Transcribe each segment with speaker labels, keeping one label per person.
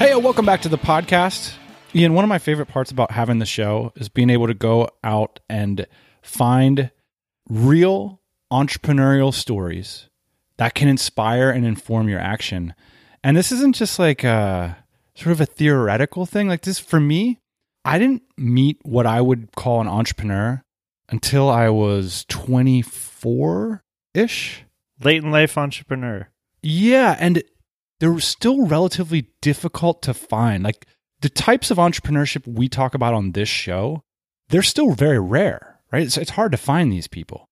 Speaker 1: Hey, welcome back to the podcast. Ian, one of my favorite parts about having the show is being able to go out and find real entrepreneurial stories that can inspire and inform your action. And this isn't just like a sort of a theoretical thing. Like this, for me, I didn't meet what I would call an entrepreneur until I was 24 ish.
Speaker 2: Late in life entrepreneur.
Speaker 1: Yeah. And they're still relatively difficult to find. Like the types of entrepreneurship we talk about on this show, they're still very rare, right? It's, it's hard to find these people.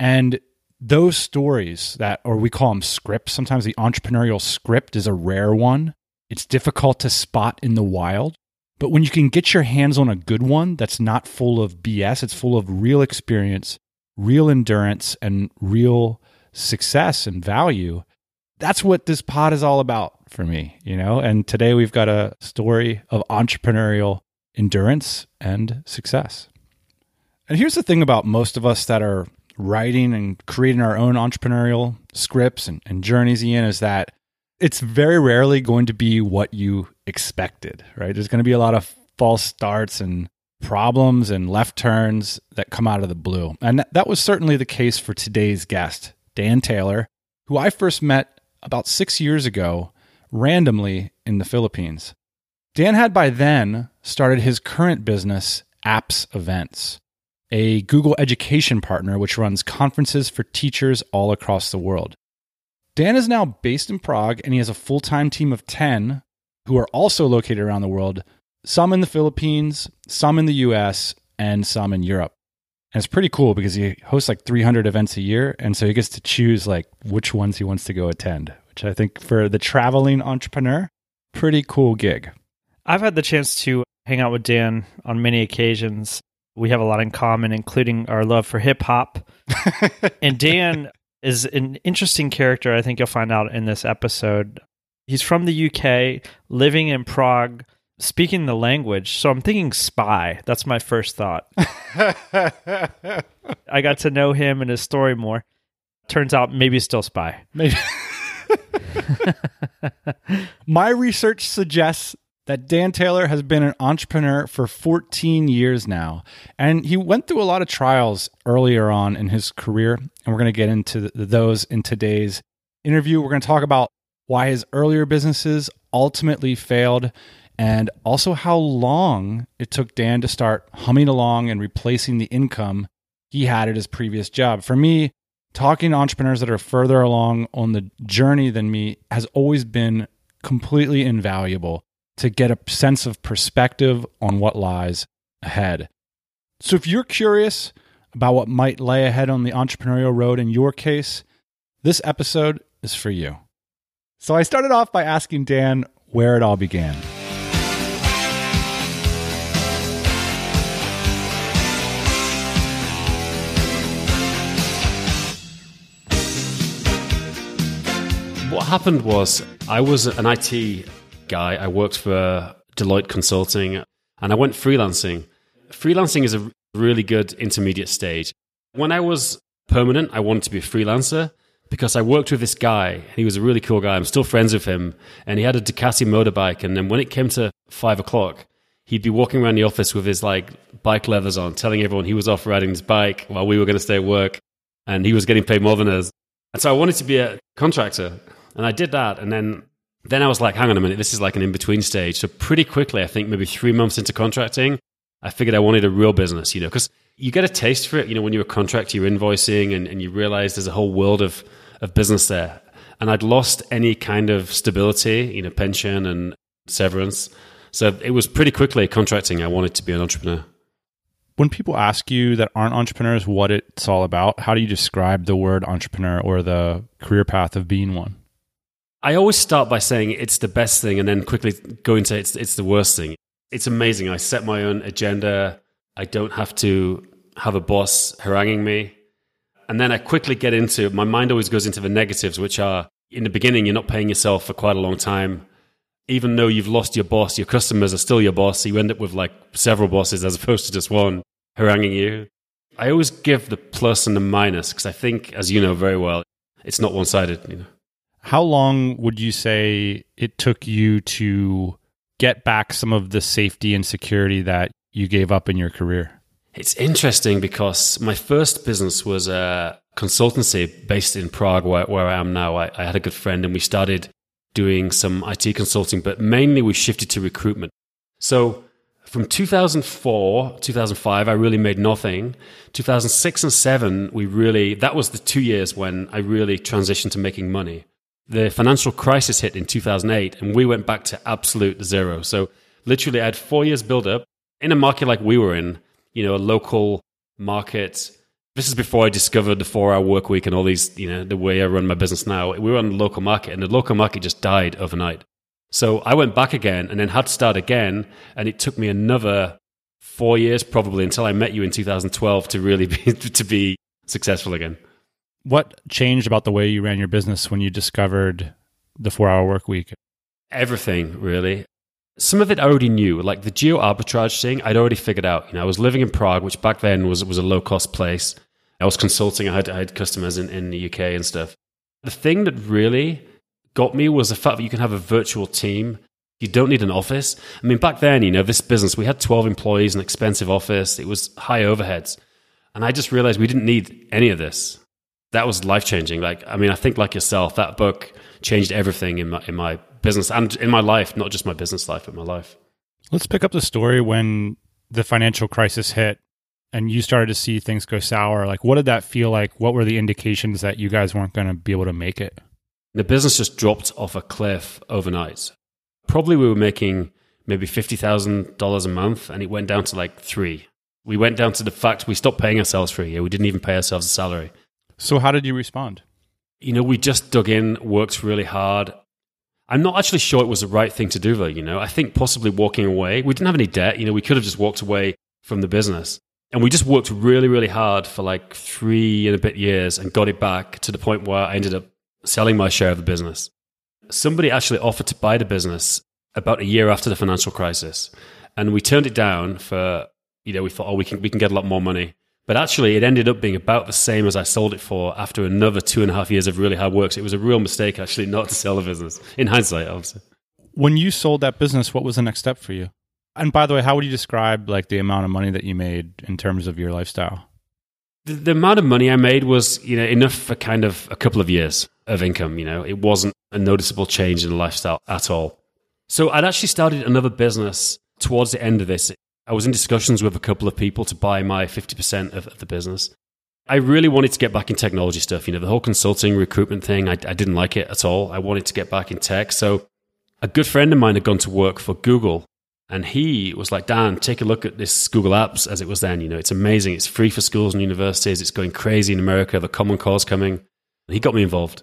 Speaker 1: And those stories that, or we call them scripts, sometimes the entrepreneurial script is a rare one. It's difficult to spot in the wild. But when you can get your hands on a good one that's not full of BS, it's full of real experience, real endurance, and real success and value, that's what this pod is all about for me, you know? And today we've got a story of entrepreneurial endurance and success. And here's the thing about most of us that are writing and creating our own entrepreneurial scripts and, and journeys, Ian, is that it's very rarely going to be what you expected, right? There's going to be a lot of false starts and problems and left turns that come out of the blue. And that, that was certainly the case for today's guest, Dan Taylor, who I first met about six years ago randomly in the Philippines. Dan had by then started his current business, Apps Events, a Google education partner which runs conferences for teachers all across the world. Dan is now based in Prague and he has a full time team of 10 who are also located around the world, some in the Philippines, some in the US, and some in Europe. And it's pretty cool because he hosts like 300 events a year. And so he gets to choose like which ones he wants to go attend, which I think for the traveling entrepreneur, pretty cool gig.
Speaker 2: I've had the chance to hang out with Dan on many occasions. We have a lot in common, including our love for hip hop. and Dan is an interesting character, I think you'll find out in this episode. He's from the UK, living in Prague speaking the language. So I'm thinking spy. That's my first thought. I got to know him and his story more. Turns out maybe still spy.
Speaker 1: Maybe. my research suggests that Dan Taylor has been an entrepreneur for 14 years now. And he went through a lot of trials earlier on in his career. And we're going to get into those in today's interview. We're going to talk about why his earlier businesses ultimately failed and also how long it took Dan to start humming along and replacing the income he had at his previous job. For me, talking to entrepreneurs that are further along on the journey than me has always been completely invaluable to get a sense of perspective on what lies ahead. So if you're curious about what might lay ahead on the entrepreneurial road in your case, this episode is for you. So I started off by asking Dan where it all began.
Speaker 3: What happened was I was an IT guy. I worked for Deloitte Consulting and I went freelancing. Freelancing is a really good intermediate stage. When I was permanent, I wanted to be a freelancer because I worked with this guy. He was a really cool guy. I'm still friends with him. And he had a Ducati motorbike. And then when it came to five o'clock, he'd be walking around the office with his like bike leathers on, telling everyone he was off riding his bike while we were going to stay at work. And he was getting paid more than us. And so I wanted to be a contractor. And I did that. And then, then I was like, hang on a minute, this is like an in between stage. So pretty quickly, I think maybe three months into contracting, I figured I wanted a real business, you know, because you get a taste for it, you know, when you're a contractor, you're invoicing and, and you realize there's a whole world of, of business there. And I'd lost any kind of stability, you know, pension and severance. So it was pretty quickly contracting. I wanted to be an entrepreneur.
Speaker 1: When people ask you that aren't entrepreneurs what it's all about, how do you describe the word entrepreneur or the career path of being one?
Speaker 3: I always start by saying it's the best thing and then quickly go into it's, it's the worst thing. it's amazing. I set my own agenda. I don't have to have a boss haranguing me. And then I quickly get into my mind always goes into the negatives, which are in the beginning, you're not paying yourself for quite a long time. Even though you've lost your boss, your customers are still your boss. You end up with like several bosses as opposed to just one haranguing you. I always give the plus and the minus because I think, as you know very well, it's not one sided. You know.
Speaker 1: How long would you say it took you to get back some of the safety and security that you gave up in your career?
Speaker 3: It's interesting because my first business was a consultancy based in Prague, where, where I am now. I, I had a good friend and we started doing some IT consulting, but mainly we shifted to recruitment. So from 2004 2005 i really made nothing 2006 and 7 we really that was the two years when i really transitioned to making money the financial crisis hit in 2008 and we went back to absolute zero so literally i had four years build up in a market like we were in you know a local market this is before i discovered the four hour work week and all these you know the way i run my business now we were on the local market and the local market just died overnight so I went back again and then had to start again. And it took me another four years probably until I met you in 2012 to really be, to be successful again.
Speaker 1: What changed about the way you ran your business when you discovered the four hour work week?
Speaker 3: Everything, really. Some of it I already knew, like the geo arbitrage thing, I'd already figured out. You know, I was living in Prague, which back then was, was a low cost place. I was consulting, I had, I had customers in, in the UK and stuff. The thing that really got me was the fact that you can have a virtual team. You don't need an office. I mean, back then, you know, this business, we had 12 employees, an expensive office, it was high overheads. And I just realized we didn't need any of this. That was life changing. Like, I mean, I think like yourself, that book changed everything in my, in my business and in my life, not just my business life, but my life.
Speaker 1: Let's pick up the story when the financial crisis hit and you started to see things go sour. Like, what did that feel like? What were the indications that you guys weren't going to be able to make it?
Speaker 3: The business just dropped off a cliff overnight. Probably we were making maybe $50,000 a month and it went down to like three. We went down to the fact we stopped paying ourselves for a year. We didn't even pay ourselves a salary.
Speaker 1: So, how did you respond?
Speaker 3: You know, we just dug in, worked really hard. I'm not actually sure it was the right thing to do, though. You know, I think possibly walking away, we didn't have any debt. You know, we could have just walked away from the business. And we just worked really, really hard for like three and a bit years and got it back to the point where I ended up selling my share of the business. Somebody actually offered to buy the business about a year after the financial crisis. And we turned it down for, you know, we thought, oh, we can, we can get a lot more money. But actually, it ended up being about the same as I sold it for after another two and a half years of really hard work. So it was a real mistake, actually, not to sell the business. In hindsight, obviously.
Speaker 1: When you sold that business, what was the next step for you? And by the way, how would you describe like the amount of money that you made in terms of your lifestyle?
Speaker 3: The, the amount of money I made was, you know, enough for kind of a couple of years of income. You know, it wasn't a noticeable change in the lifestyle at all. So I'd actually started another business towards the end of this. I was in discussions with a couple of people to buy my 50% of, of the business. I really wanted to get back in technology stuff. You know, the whole consulting recruitment thing, I, I didn't like it at all. I wanted to get back in tech. So a good friend of mine had gone to work for Google and he was like, Dan, take a look at this Google Apps as it was then. You know, it's amazing. It's free for schools and universities. It's going crazy in America. The Common Core's coming. He got me involved.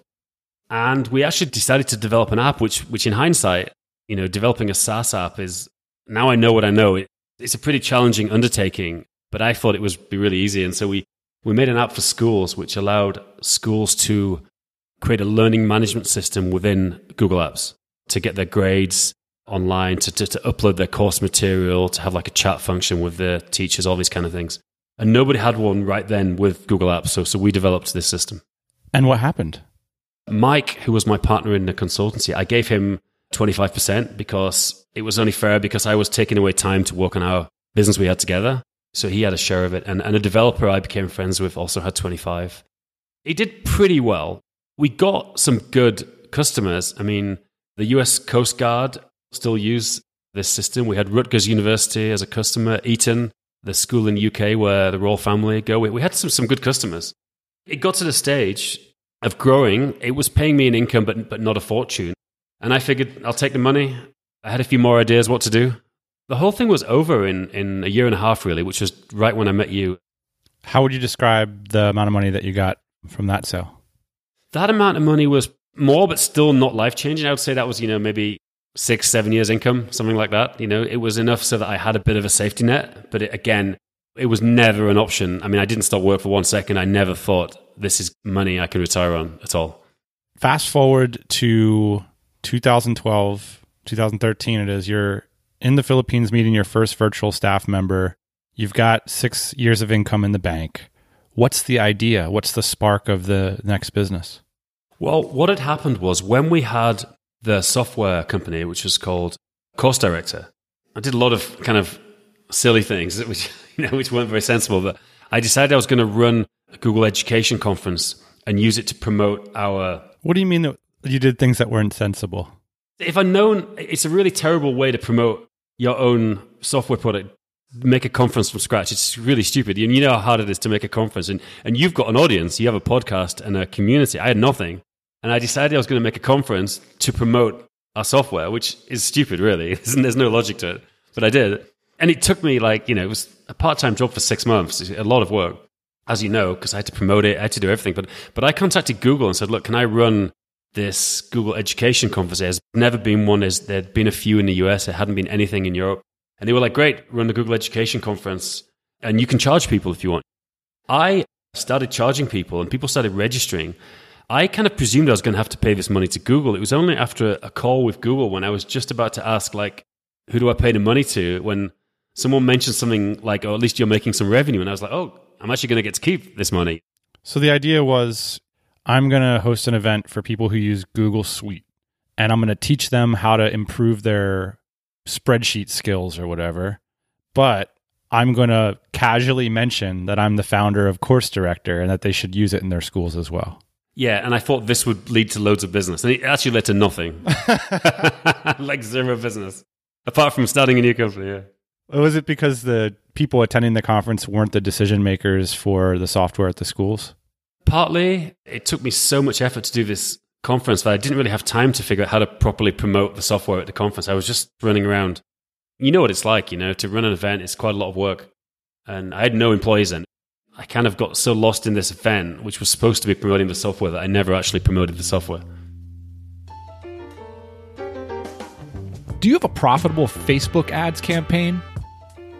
Speaker 3: And we actually decided to develop an app, which, which in hindsight, you know, developing a SaaS app is now I know what I know. It, it's a pretty challenging undertaking, but I thought it would be really easy. And so we, we made an app for schools, which allowed schools to create a learning management system within Google Apps to get their grades online, to, to, to upload their course material, to have like a chat function with their teachers, all these kind of things. And nobody had one right then with Google Apps. So, so we developed this system.
Speaker 1: And what happened?
Speaker 3: Mike, who was my partner in the consultancy, I gave him 25% because it was only fair because I was taking away time to work on our business we had together. So he had a share of it. And, and a developer I became friends with also had 25. He did pretty well. We got some good customers. I mean, the US Coast Guard still use this system. We had Rutgers University as a customer, Eton, the school in the UK where the royal family go. We, we had some, some good customers. It got to the stage of growing, it was paying me an income, but, but not a fortune. And I figured I'll take the money. I had a few more ideas what to do. The whole thing was over in, in a year and a half, really, which was right when I met you.
Speaker 1: How would you describe the amount of money that you got from that sale?
Speaker 3: That amount of money was more, but still not life changing. I would say that was, you know, maybe six, seven years income, something like that. You know, it was enough so that I had a bit of a safety net. But it, again, it was never an option. I mean, I didn't stop work for one second. I never thought this is money I can retire on at all.
Speaker 1: Fast forward to 2012, 2013, it is. You're in the Philippines meeting your first virtual staff member. You've got six years of income in the bank. What's the idea? What's the spark of the next business?
Speaker 3: Well, what had happened was when we had the software company, which was called Course Director, I did a lot of kind of silly things, which you know, which weren't very sensible. But I decided I was going to run a Google Education Conference and use it to promote our.
Speaker 1: What do you mean that you did things that weren't sensible?
Speaker 3: If I'd known, it's a really terrible way to promote your own software product. Make a conference from scratch. It's really stupid. And you know how hard it is to make a conference. And, and you've got an audience, you have a podcast and a community. I had nothing. And I decided I was going to make a conference to promote our software, which is stupid, really. There's no logic to it. But I did. And it took me like, you know, it was a part time job for six months, a lot of work, as you know, because I had to promote it, I had to do everything. But, but I contacted Google and said, look, can I run this Google Education Conference? There's never been one, there's, there'd been a few in the US, there hadn't been anything in Europe. And they were like, great, run the Google Education Conference, and you can charge people if you want. I started charging people, and people started registering. I kind of presumed I was going to have to pay this money to Google. It was only after a call with Google when I was just about to ask, like, who do I pay the money to? When someone mentioned something like, oh, at least you're making some revenue. And I was like, oh, I'm actually going to get to keep this money.
Speaker 1: So the idea was I'm going to host an event for people who use Google Suite and I'm going to teach them how to improve their spreadsheet skills or whatever. But I'm going to casually mention that I'm the founder of Course Director and that they should use it in their schools as well.
Speaker 3: Yeah, and I thought this would lead to loads of business. And it actually led to nothing. like zero business. Apart from starting a new company, yeah.
Speaker 1: Was it because the people attending the conference weren't the decision makers for the software at the schools?
Speaker 3: Partly, it took me so much effort to do this conference that I didn't really have time to figure out how to properly promote the software at the conference. I was just running around. You know what it's like, you know, to run an event, it's quite a lot of work. And I had no employees and I kind of got so lost in this event, which was supposed to be promoting the software, that I never actually promoted the software.
Speaker 1: Do you have a profitable Facebook ads campaign?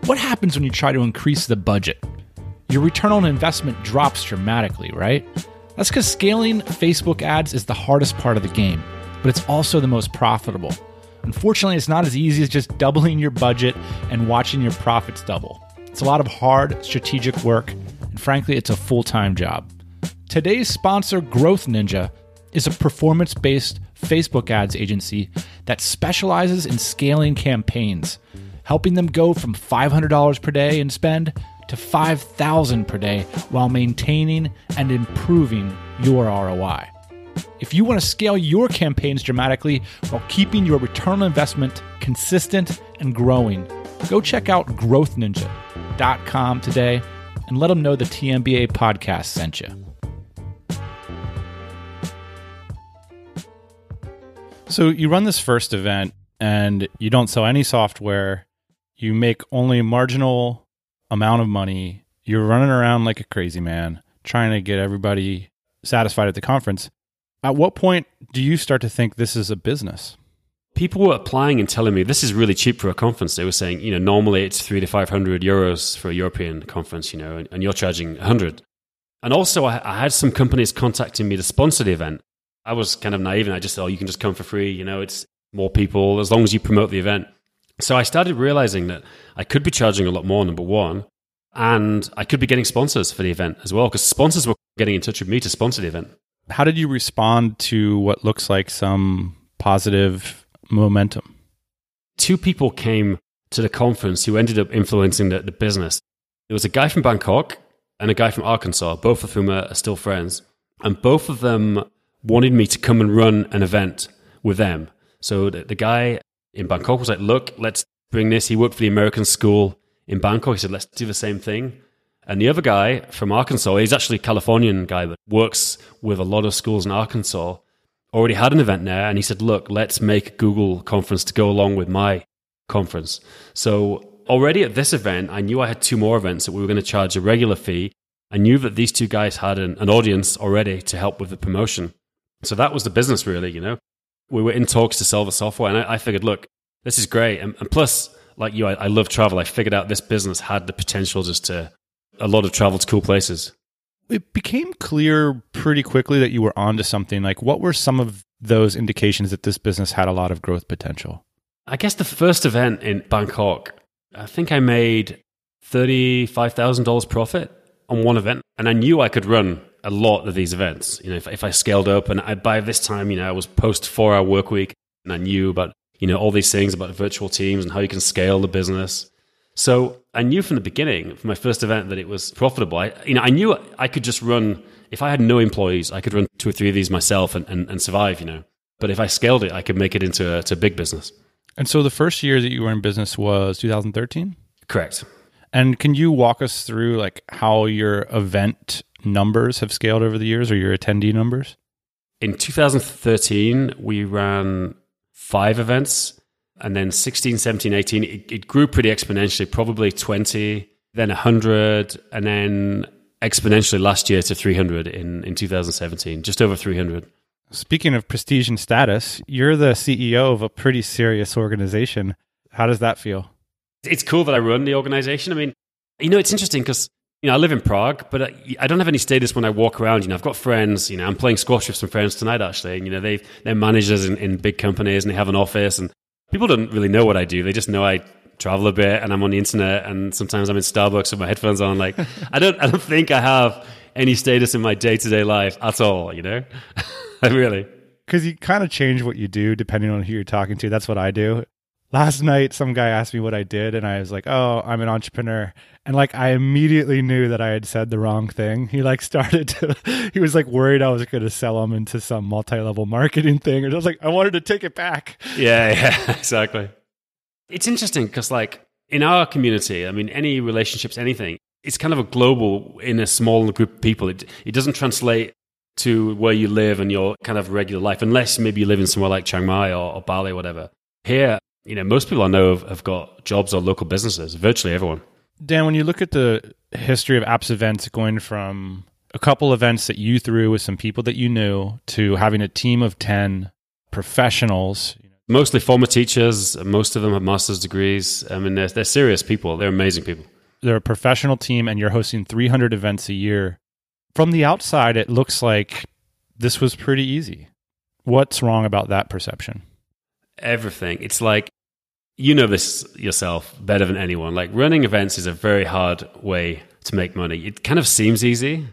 Speaker 1: What happens when you try to increase the budget? Your return on investment drops dramatically, right? That's because scaling Facebook ads is the hardest part of the game, but it's also the most profitable. Unfortunately, it's not as easy as just doubling your budget and watching your profits double. It's a lot of hard, strategic work, and frankly, it's a full time job. Today's sponsor, Growth Ninja, is a performance based Facebook ads agency that specializes in scaling campaigns helping them go from $500 per day in spend to 5000 per day while maintaining and improving your ROI. If you want to scale your campaigns dramatically while keeping your return on investment consistent and growing, go check out growthninja.com today and let them know the TMBA podcast sent you. So you run this first event and you don't sell any software you make only marginal amount of money. You're running around like a crazy man trying to get everybody satisfied at the conference. At what point do you start to think this is a business?
Speaker 3: People were applying and telling me this is really cheap for a conference. They were saying, you know, normally it's three to five hundred euros for a European conference, you know, and, and you're charging a hundred. And also, I, I, had some companies contacting me to sponsor the event. I was kind of naive, and I just said, "Oh, you can just come for free. You know, it's more people as long as you promote the event." So I started realizing that I could be charging a lot more, number one, and I could be getting sponsors for the event as well, because sponsors were getting in touch with me to sponsor the event.
Speaker 1: How did you respond to what looks like some positive momentum?
Speaker 3: Two people came to the conference who ended up influencing the, the business. There was a guy from Bangkok and a guy from Arkansas, both of whom are, are still friends. And both of them wanted me to come and run an event with them. So the, the guy in Bangkok was like, look, let's bring this. He worked for the American school in Bangkok. He said, let's do the same thing. And the other guy from Arkansas, he's actually a Californian guy, but works with a lot of schools in Arkansas, already had an event there. And he said, look, let's make a Google conference to go along with my conference. So already at this event, I knew I had two more events that we were going to charge a regular fee. I knew that these two guys had an, an audience already to help with the promotion. So that was the business, really, you know we were in talks to sell the software, and I, I figured, look, this is great. And, and plus, like you, I, I love travel. I figured out this business had the potential just to a lot of travel to cool places.
Speaker 1: It became clear pretty quickly that you were onto something. Like, what were some of those indications that this business had a lot of growth potential?
Speaker 3: I guess the first event in Bangkok, I think I made $35,000 profit on one event. And I knew I could run a lot of these events. You know, if, if I scaled up and I, by this time, you know, I was post four hour work week and I knew about, you know, all these things about virtual teams and how you can scale the business. So I knew from the beginning, from my first event, that it was profitable. I, you know, I knew I could just run, if I had no employees, I could run two or three of these myself and, and, and survive, you know. But if I scaled it, I could make it into a, to a big business.
Speaker 1: And so the first year that you were in business was 2013?
Speaker 3: Correct.
Speaker 1: And can you walk us through like how your event numbers have scaled over the years or your attendee numbers?
Speaker 3: In 2013, we ran five events. And then 16, 17, 18, it, it grew pretty exponentially, probably 20, then 100, and then exponentially last year to 300 in, in 2017, just over 300.
Speaker 1: Speaking of prestige and status, you're the CEO of a pretty serious organization. How does that feel?
Speaker 3: It's cool that I run the organization. I mean, you know, it's interesting because you know I live in Prague, but I, don't have any status when I walk around. You know, I've got friends. You know, I'm playing squash with some friends tonight actually. And, you know, they they're managers in, in big companies and they have an office, and people don't really know what I do. They just know I travel a bit and I'm on the internet, and sometimes I'm in Starbucks with my headphones on. Like, I don't I don't think I have any status in my day to day life at all. You know, really.
Speaker 1: Because you kind of change what you do depending on who you're talking to. That's what I do last night some guy asked me what I did and I was like, "Oh, I'm an entrepreneur." And like I immediately knew that I had said the wrong thing. He like started to he was like worried I was going to sell him into some multi-level marketing thing and I was like, "I wanted to take it back."
Speaker 3: Yeah, yeah, exactly. It's interesting cuz like in our community, I mean any relationships anything, it's kind of a global in a small group of people. It it doesn't translate to where you live and your kind of regular life, unless maybe you live in somewhere like Chiang Mai or, or Bali or whatever. Here, you know, most people I know have, have got jobs or local businesses, virtually everyone.
Speaker 1: Dan, when you look at the history of apps events going from a couple events that you threw with some people that you knew to having a team of 10 professionals.
Speaker 3: Mostly former teachers. Most of them have master's degrees. I mean, they're, they're serious people. They're amazing people.
Speaker 1: They're a professional team, and you're hosting 300 events a year. From the outside, it looks like this was pretty easy. What's wrong about that perception?
Speaker 3: Everything. It's like you know this yourself better than anyone. Like running events is a very hard way to make money. It kind of seems easy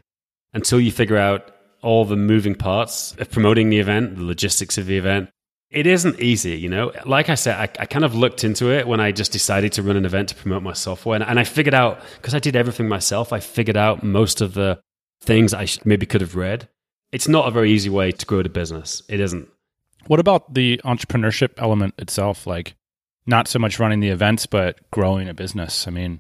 Speaker 3: until you figure out all the moving parts of promoting the event, the logistics of the event. It isn't easy, you know. Like I said, I, I kind of looked into it when I just decided to run an event to promote my software, and, and I figured out because I did everything myself. I figured out most of the things I maybe could have read. It's not a very easy way to grow the business. It isn't.
Speaker 1: What about the entrepreneurship element itself? Like, not so much running the events, but growing a business. I mean,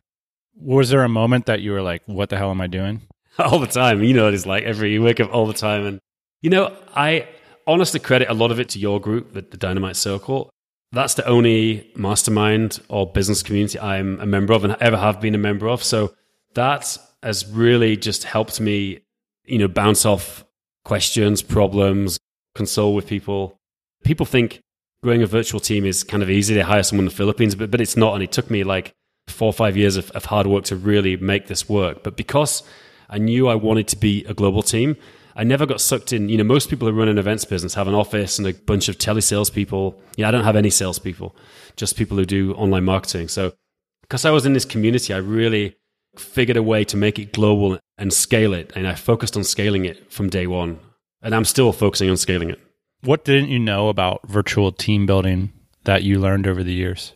Speaker 1: was there a moment that you were like, what the hell am I doing?
Speaker 3: All the time. You know, it is like every, you wake up all the time. And, you know, I honestly credit a lot of it to your group, the, the Dynamite Circle. That's the only mastermind or business community I'm a member of and ever have been a member of. So that has really just helped me, you know, bounce off questions, problems, console with people people think growing a virtual team is kind of easy. They hire someone in the Philippines, but, but it's not. And it took me like four or five years of, of hard work to really make this work. But because I knew I wanted to be a global team, I never got sucked in. You know, most people who run an events business have an office and a bunch of telesales people. I don't have any salespeople, just people who do online marketing. So because I was in this community, I really figured a way to make it global and scale it. And I focused on scaling it from day one. And I'm still focusing on scaling it.
Speaker 1: What didn't you know about virtual team building that you learned over the years?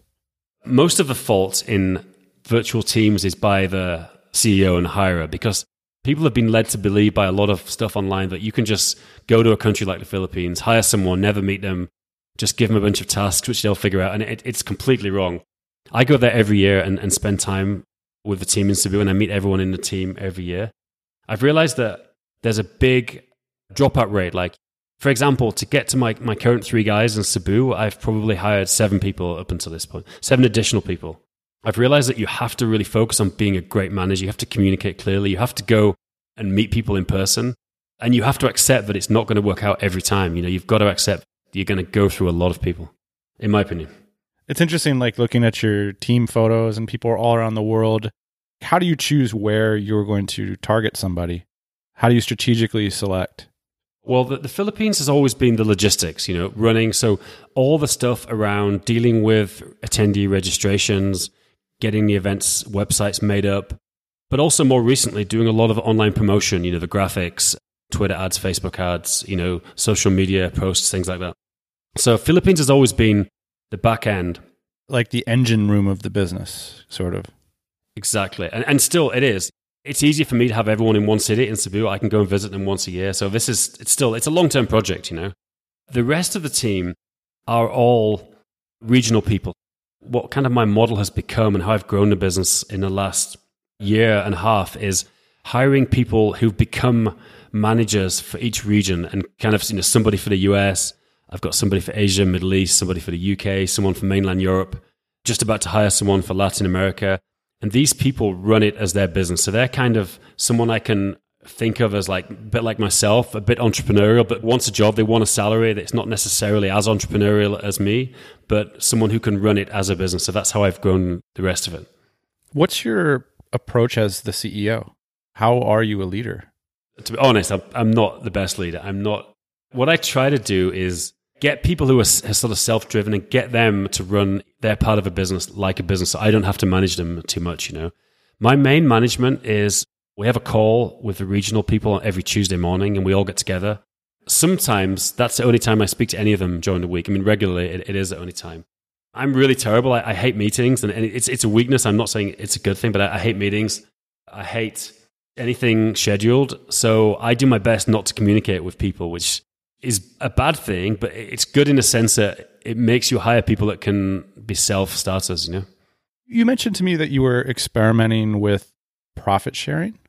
Speaker 3: Most of the fault in virtual teams is by the CEO and hirer because people have been led to believe by a lot of stuff online that you can just go to a country like the Philippines, hire someone, never meet them, just give them a bunch of tasks which they'll figure out. And it, it's completely wrong. I go there every year and, and spend time with the team in Cebu and I meet everyone in the team every year. I've realized that there's a big dropout rate. Like for example, to get to my, my current three guys in Cebu, I've probably hired seven people up until this point, seven additional people. I've realized that you have to really focus on being a great manager. You have to communicate clearly. You have to go and meet people in person. And you have to accept that it's not going to work out every time. You know, you've got to accept you're going to go through a lot of people, in my opinion.
Speaker 1: It's interesting, like looking at your team photos and people all around the world. How do you choose where you're going to target somebody? How do you strategically select?
Speaker 3: Well, the, the, Philippines has always been the logistics, you know, running. So all the stuff around dealing with attendee registrations, getting the events websites made up, but also more recently doing a lot of online promotion, you know, the graphics, Twitter ads, Facebook ads, you know, social media posts, things like that. So Philippines has always been the back end.
Speaker 1: Like the engine room of the business, sort of.
Speaker 3: Exactly. And, and still, it is. It's easier for me to have everyone in one city in Cebu. I can go and visit them once a year. So this is, it's still, it's a long term project, you know. The rest of the team are all regional people. What kind of my model has become and how I've grown the business in the last year and a half is hiring people who've become managers for each region and kind of you know somebody for the US. I've got somebody for Asia, Middle East, somebody for the UK, someone for mainland Europe. Just about to hire someone for Latin America, and these people run it as their business. So they're kind of someone I can think of as like a bit like myself, a bit entrepreneurial, but wants a job. They want a salary that's not necessarily as entrepreneurial as me, but someone who can run it as a business. So that's how I've grown the rest of it.
Speaker 1: What's your approach as the CEO? How are you a leader?
Speaker 3: To be honest, I'm, I'm not the best leader. I'm not. What I try to do is get people who are sort of self driven and get them to run their part of a business like a business. So I don't have to manage them too much, you know. My main management is we have a call with the regional people every Tuesday morning and we all get together. Sometimes that's the only time I speak to any of them during the week. I mean, regularly, it, it is the only time. I'm really terrible. I, I hate meetings, and, and, it's it's a weakness. I'm not saying it's a good thing, but I, I hate meetings. I hate anything scheduled. So I do my best not to communicate with people, which is a bad thing, but it's good in a sense that it makes you hire people that can be self starters. You know.
Speaker 1: You mentioned to me that you were experimenting with profit sharing.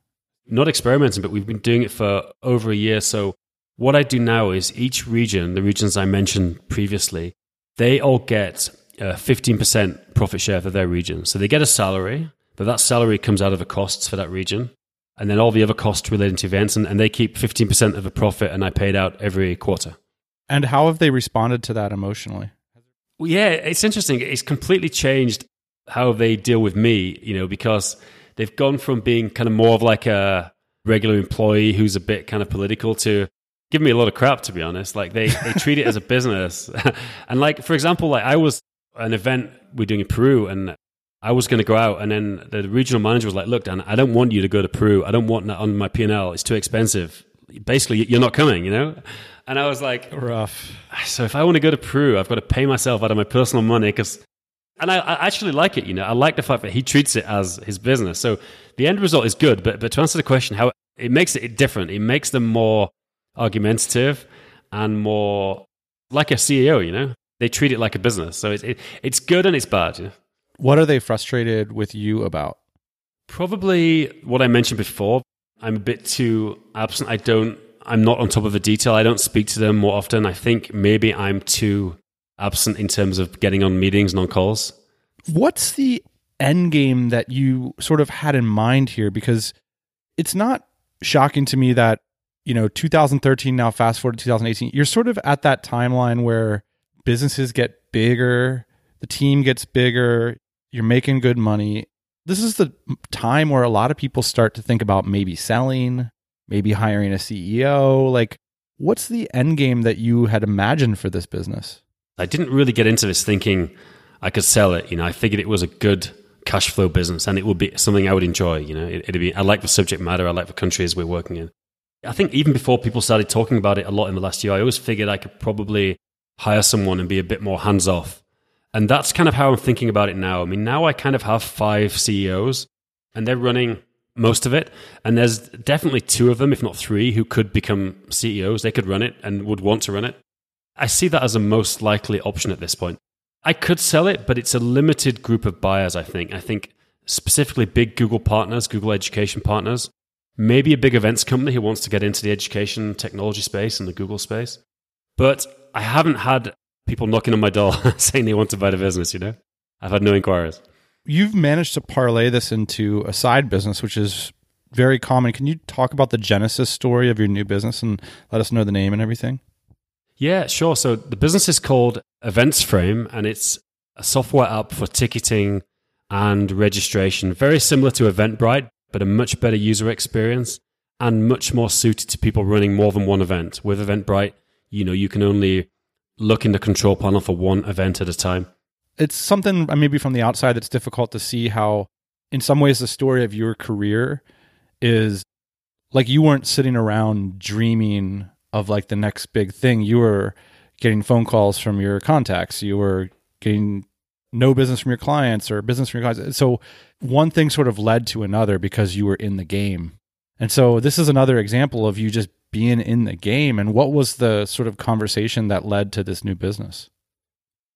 Speaker 3: Not experimenting, but we've been doing it for over a year. So what I do now is each region, the regions I mentioned previously, they all get uh, 15% profit share for their region. So they get a salary, but that salary comes out of the costs for that region. And then all the other costs relating to events, and, and they keep 15% of the profit, and I paid out every quarter.
Speaker 1: And how have they responded to that emotionally?
Speaker 3: Well, yeah, it's interesting. It's completely changed how they deal with me, you know, because they've gone from being kind of more of like a regular employee who's a bit kind of political to give me a lot of crap, to be honest. Like they, they treat it as a business. and like, for example, like I was an event we're doing in Peru, and I was going to go out, and then the regional manager was like, "Look, Dan, I don't want you to go to Peru. I don't want that on my P and L. It's too expensive. Basically, you're not coming, you know." And I was like,
Speaker 1: "Rough."
Speaker 3: So if I want to go to Peru, I've got to pay myself out of my personal money because. And I, I actually like it, you know. I like the fact that he treats it as his business. So the end result is good. But but to answer the question, how it makes it different, it makes them more argumentative and more like a CEO, you know they treat it like a business. So it's it, it's good and it's bad.
Speaker 1: What are they frustrated with you about?
Speaker 3: Probably what I mentioned before. I'm a bit too absent. I don't. I'm not on top of the detail. I don't speak to them more often. I think maybe I'm too absent in terms of getting on meetings and on calls.
Speaker 1: What's the end game that you sort of had in mind here? Because it's not shocking to me that you know 2013 now fast forward to 2018 you're sort of at that timeline where businesses get bigger, the team gets bigger, you're making good money. This is the time where a lot of people start to think about maybe selling, maybe hiring a CEO. Like, what's the end game that you had imagined for this business?
Speaker 3: I didn't really get into this thinking I could sell it. You know, I figured it was a good cash flow business and it would be something I would enjoy. You know, it, would be, I like the subject matter, I like the countries we're working in. I think even before people started talking about it a lot in the last year, I always figured I could probably hire someone and be a bit more hands off. And that's kind of how I'm thinking about it now. I mean, now I kind of have five CEOs and they're running most of it. And there's definitely two of them, if not three, who could become CEOs. They could run it and would want to run it. I see that as a most likely option at this point. I could sell it, but it's a limited group of buyers, I think. I think specifically big Google partners, Google education partners, maybe a big events company who wants to get into the education technology space and the Google space. But I haven't had people knocking on my door saying they want to buy the business, you know? I've had no inquiries.
Speaker 1: You've managed to parlay this into a side business, which is very common. Can you talk about the genesis story of your new business and let us know the name and everything?
Speaker 3: Yeah, sure. So the business is called Events Frame, and it's a software app for ticketing and registration, very similar to Eventbrite, but a much better user experience and much more suited to people running more than one event. With Eventbrite, you know, you can only look in the control panel for one event at a time.
Speaker 1: It's something uh, maybe from the outside that's difficult to see how, in some ways, the story of your career is like you weren't sitting around dreaming of like the next big thing. You were getting phone calls from your contacts. You were getting no business from your clients or business from your clients. So one thing sort of led to another because you were in the game. And so this is another example of you just being in the game. And what was the sort of conversation that led to this new business?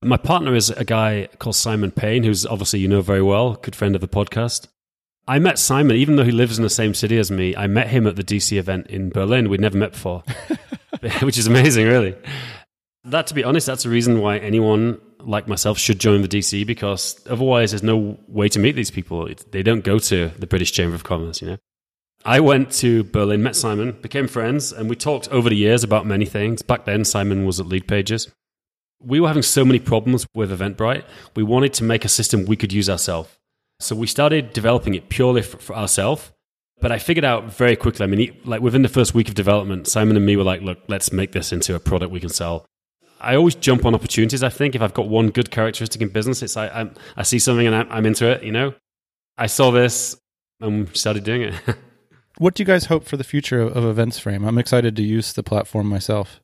Speaker 3: My partner is a guy called Simon Payne, who's obviously you know very well, good friend of the podcast. I met Simon, even though he lives in the same city as me. I met him at the DC event in Berlin. We'd never met before, which is amazing, really. That, to be honest, that's the reason why anyone like myself should join the DC because otherwise there's no way to meet these people. They don't go to the British Chamber of Commerce, you know. I went to Berlin, met Simon, became friends, and we talked over the years about many things. Back then, Simon was at Leadpages. We were having so many problems with Eventbrite. We wanted to make a system we could use ourselves. So we started developing it purely for, for ourselves. But I figured out very quickly. I mean, like within the first week of development, Simon and me were like, "Look, let's make this into a product we can sell." I always jump on opportunities. I think if I've got one good characteristic in business, it's I I'm, i see something and I'm, I'm into it. You know, I saw this and started doing it.
Speaker 1: what do you guys hope for the future of Events Frame? I'm excited to use the platform myself.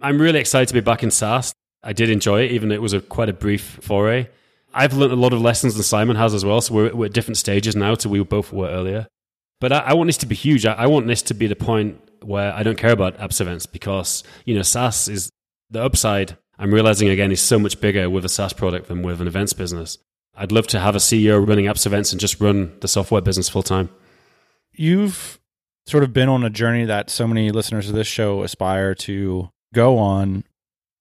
Speaker 3: I'm really excited to be back in SaaS. I did enjoy it, even though it was a quite a brief foray. I've learned a lot of lessons than Simon has as well. So we're, we're at different stages now to we both were earlier. But I, I want this to be huge. I, I, want this to be the point where I don't care about apps events because, you know, SaaS is the upside. I'm realizing again is so much bigger with a SaaS product than with an events business. I'd love to have a CEO running apps events and just run the software business full time.
Speaker 1: You've sort of been on a journey that so many listeners of this show aspire to go on.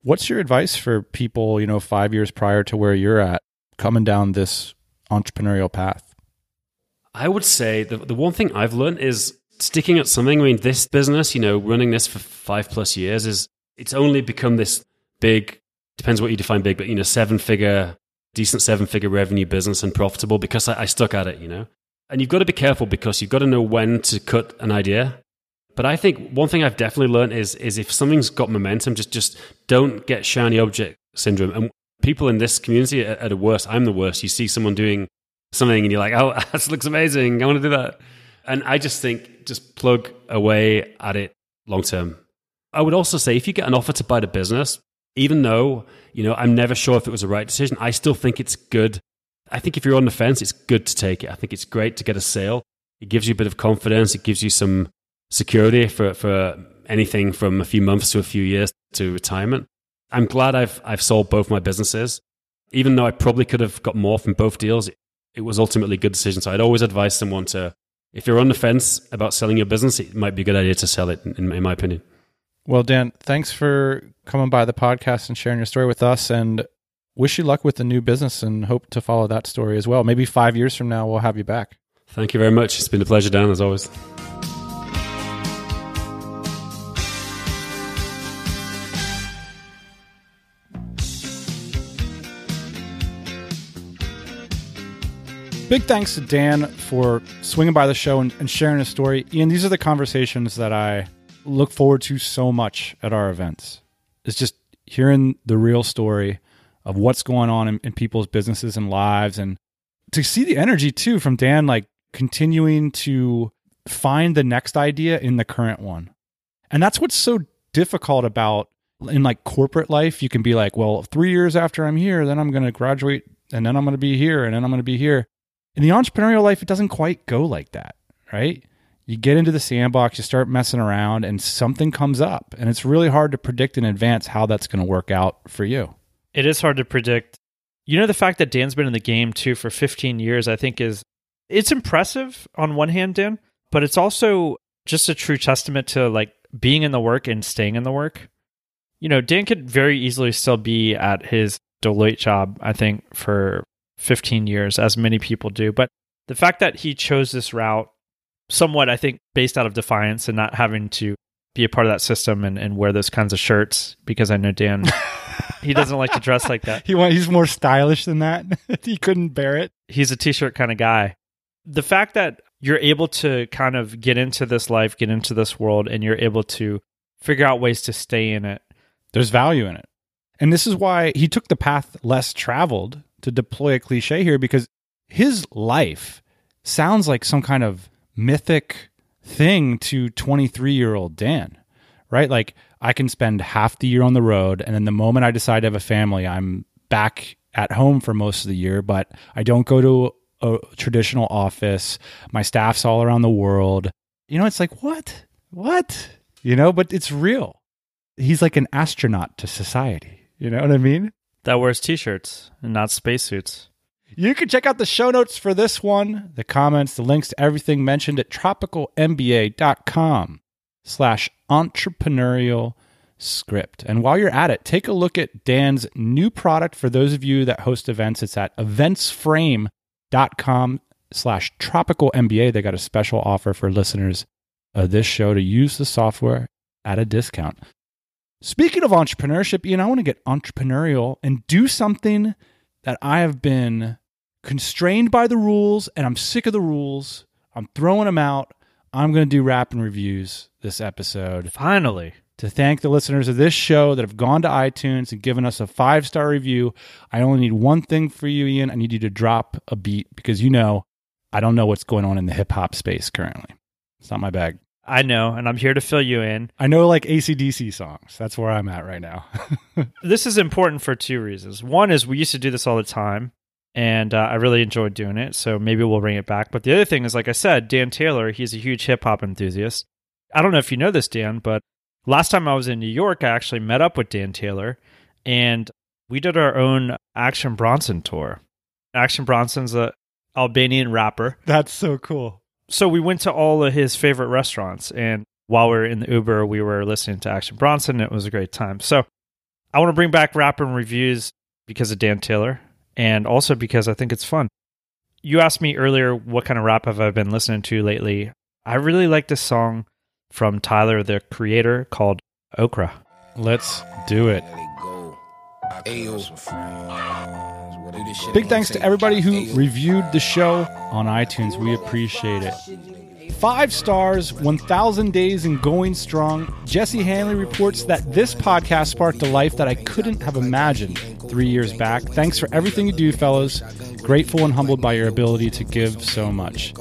Speaker 1: What's your advice for people, you know, five years prior to where you're at? coming down this entrepreneurial path?
Speaker 3: I would say the, the one thing I've learned is sticking at something. I mean, this business, you know, running this for five plus years is it's only become this big, depends what you define big, but, you know, seven figure, decent seven figure revenue business and profitable because I, I stuck at it, you know. And you've got to be careful because you've got to know when to cut an idea. But I think one thing I've definitely learned is is if something's got momentum, just just don't get shiny object syndrome. And people in this community are, are the worst. I'm the worst. You see someone doing something and you're like, oh, this looks amazing. I want to do that. And I just think just plug away at it long term. I would also say if you get an offer to buy the business, even though, you know, I'm never sure if it was the right decision, I still think it's good. I think if you're on the fence, it's good to take it. I think it's great to get a sale. It gives you a bit of confidence. It gives you some security for, for anything from a few months to a few years to retirement. I'm glad I've I've sold both my businesses. Even though I probably could have got more from both deals, it was ultimately a good decision. So I'd always advise someone to, if you're on the fence about selling your business, it might be a good idea to sell it, in, in my opinion.
Speaker 1: Well, Dan, thanks for coming by the podcast and sharing your story with us. And wish you luck with the new business and hope to follow that story as well. Maybe five years from now, we'll have you back.
Speaker 3: Thank you very much. It's been a pleasure, Dan, as always.
Speaker 1: Big thanks to Dan for swinging by the show and, and, sharing his story. Ian, these are the conversations that I look forward to so much at our events. It's just hearing the real story of what's going on in, in people's businesses and lives, and to see the energy too from Dan, like continuing to find the next idea in the current one. And that's what's so difficult about in like corporate life. You can be like, well, three years after I'm here, then I'm going to graduate and then I'm going to be here and then I'm going to be here in the entrepreneurial life, it doesn't quite go like that, right? You get into the sandbox, you start messing around, and something comes up. And it's really hard to predict in advance how that's going to work out for you.
Speaker 2: It is hard to predict. You know, the fact that Dan's been in the game too for 15 years, I think is it's impressive on one hand, Dan, but it's also just a true testament to like being in the work and staying in the work. You know, Dan could very easily still be at his Deloitte job, I think, for 15 years, as many people do. But the fact that he chose this route, somewhat, I think, based out of defiance and not having to be a part of that system and, and wear those kinds of shirts because I know Dan he doesn't like to dress like that.
Speaker 1: He want, he's more stylish than that. he couldn't bear it.
Speaker 2: He's a t-shirt kind of guy. The fact that you're able to kind of get into this life, get into this world and you're able to figure out ways to stay in it.
Speaker 1: There's value in it. And this is why he took the path less traveled to deploy a cliche here because his life sounds like some kind of mythic thing to 23 year old Dan, right? Like I can spend half the year on the road, and then the moment I decide to have a family, I'm back at home for most of the year, but I don't go to a traditional office. My staff's all around the world. You know, it's like, what? What? You know, but it's real. He's like an astronaut to society. You know what I mean?
Speaker 2: That wears t shirts and not spacesuits.
Speaker 1: You can check out the show notes for this one, the comments, the links to everything mentioned at tropicalmba.com slash entrepreneurial script. And while you're at it, take a look at Dan's new product for those of you that host events. It's at eventsframe.com slash tropical MBA. They got a special offer for listeners of this show to use the software at a discount. Speaking of entrepreneurship, Ian, I want to get entrepreneurial and do something that I have been constrained by the rules and I'm sick of the rules. I'm throwing them out. I'm going to do rap and reviews this episode.
Speaker 2: Finally.
Speaker 1: To thank the listeners of this show that have gone to iTunes and given us a five star review. I only need one thing for you, Ian. I need you to drop a beat because you know I don't know what's going on in the hip hop space currently. It's not my bag.
Speaker 2: I know, and I'm here to fill you in.
Speaker 1: I know like ACDC songs. That's where I'm at right now.
Speaker 2: this is important for two reasons. One is we used to do this all the time, and uh, I really enjoyed doing it. So maybe we'll bring it back. But the other thing is, like I said, Dan Taylor, he's a huge hip hop enthusiast. I don't know if you know this, Dan, but last time I was in New York, I actually met up with Dan Taylor, and we did our own Action Bronson tour. Action Bronson's a Albanian rapper.
Speaker 1: That's so cool
Speaker 2: so we went to all of his favorite restaurants and while we were in the uber we were listening to action bronson it was a great time so i want to bring back rapper and reviews because of dan taylor and also because i think it's fun. You asked me earlier what kind of rap have i been listening to lately. I really like this song from tyler the creator called okra.
Speaker 1: Let's do it. Big thanks to everybody who reviewed the show on iTunes. We appreciate it. Five stars, 1,000 days and going strong. Jesse Hanley reports that this podcast sparked a life that I couldn't have imagined three years back. Thanks for everything you do, fellows. Grateful and humbled by your ability to give so much.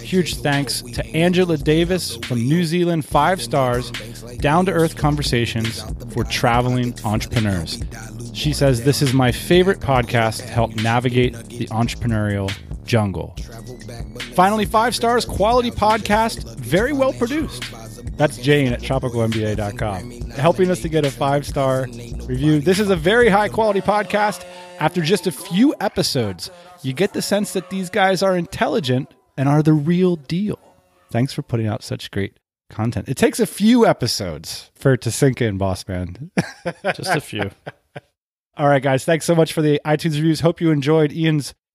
Speaker 1: Huge thanks to Angela Davis from New Zealand, five stars, down to earth conversations for traveling entrepreneurs. She says, This is my favorite podcast to help navigate the entrepreneurial jungle. Finally, five stars, quality podcast, very well produced. That's Jane at tropicalmba.com, helping us to get a five star review. This is a very high quality podcast. After just a few episodes, you get the sense that these guys are intelligent and are the real deal. Thanks for putting out such great content. It takes a few episodes for it to sink in, boss man.
Speaker 2: just a few.
Speaker 1: All right, guys. Thanks so much for the iTunes reviews. Hope you enjoyed Ian's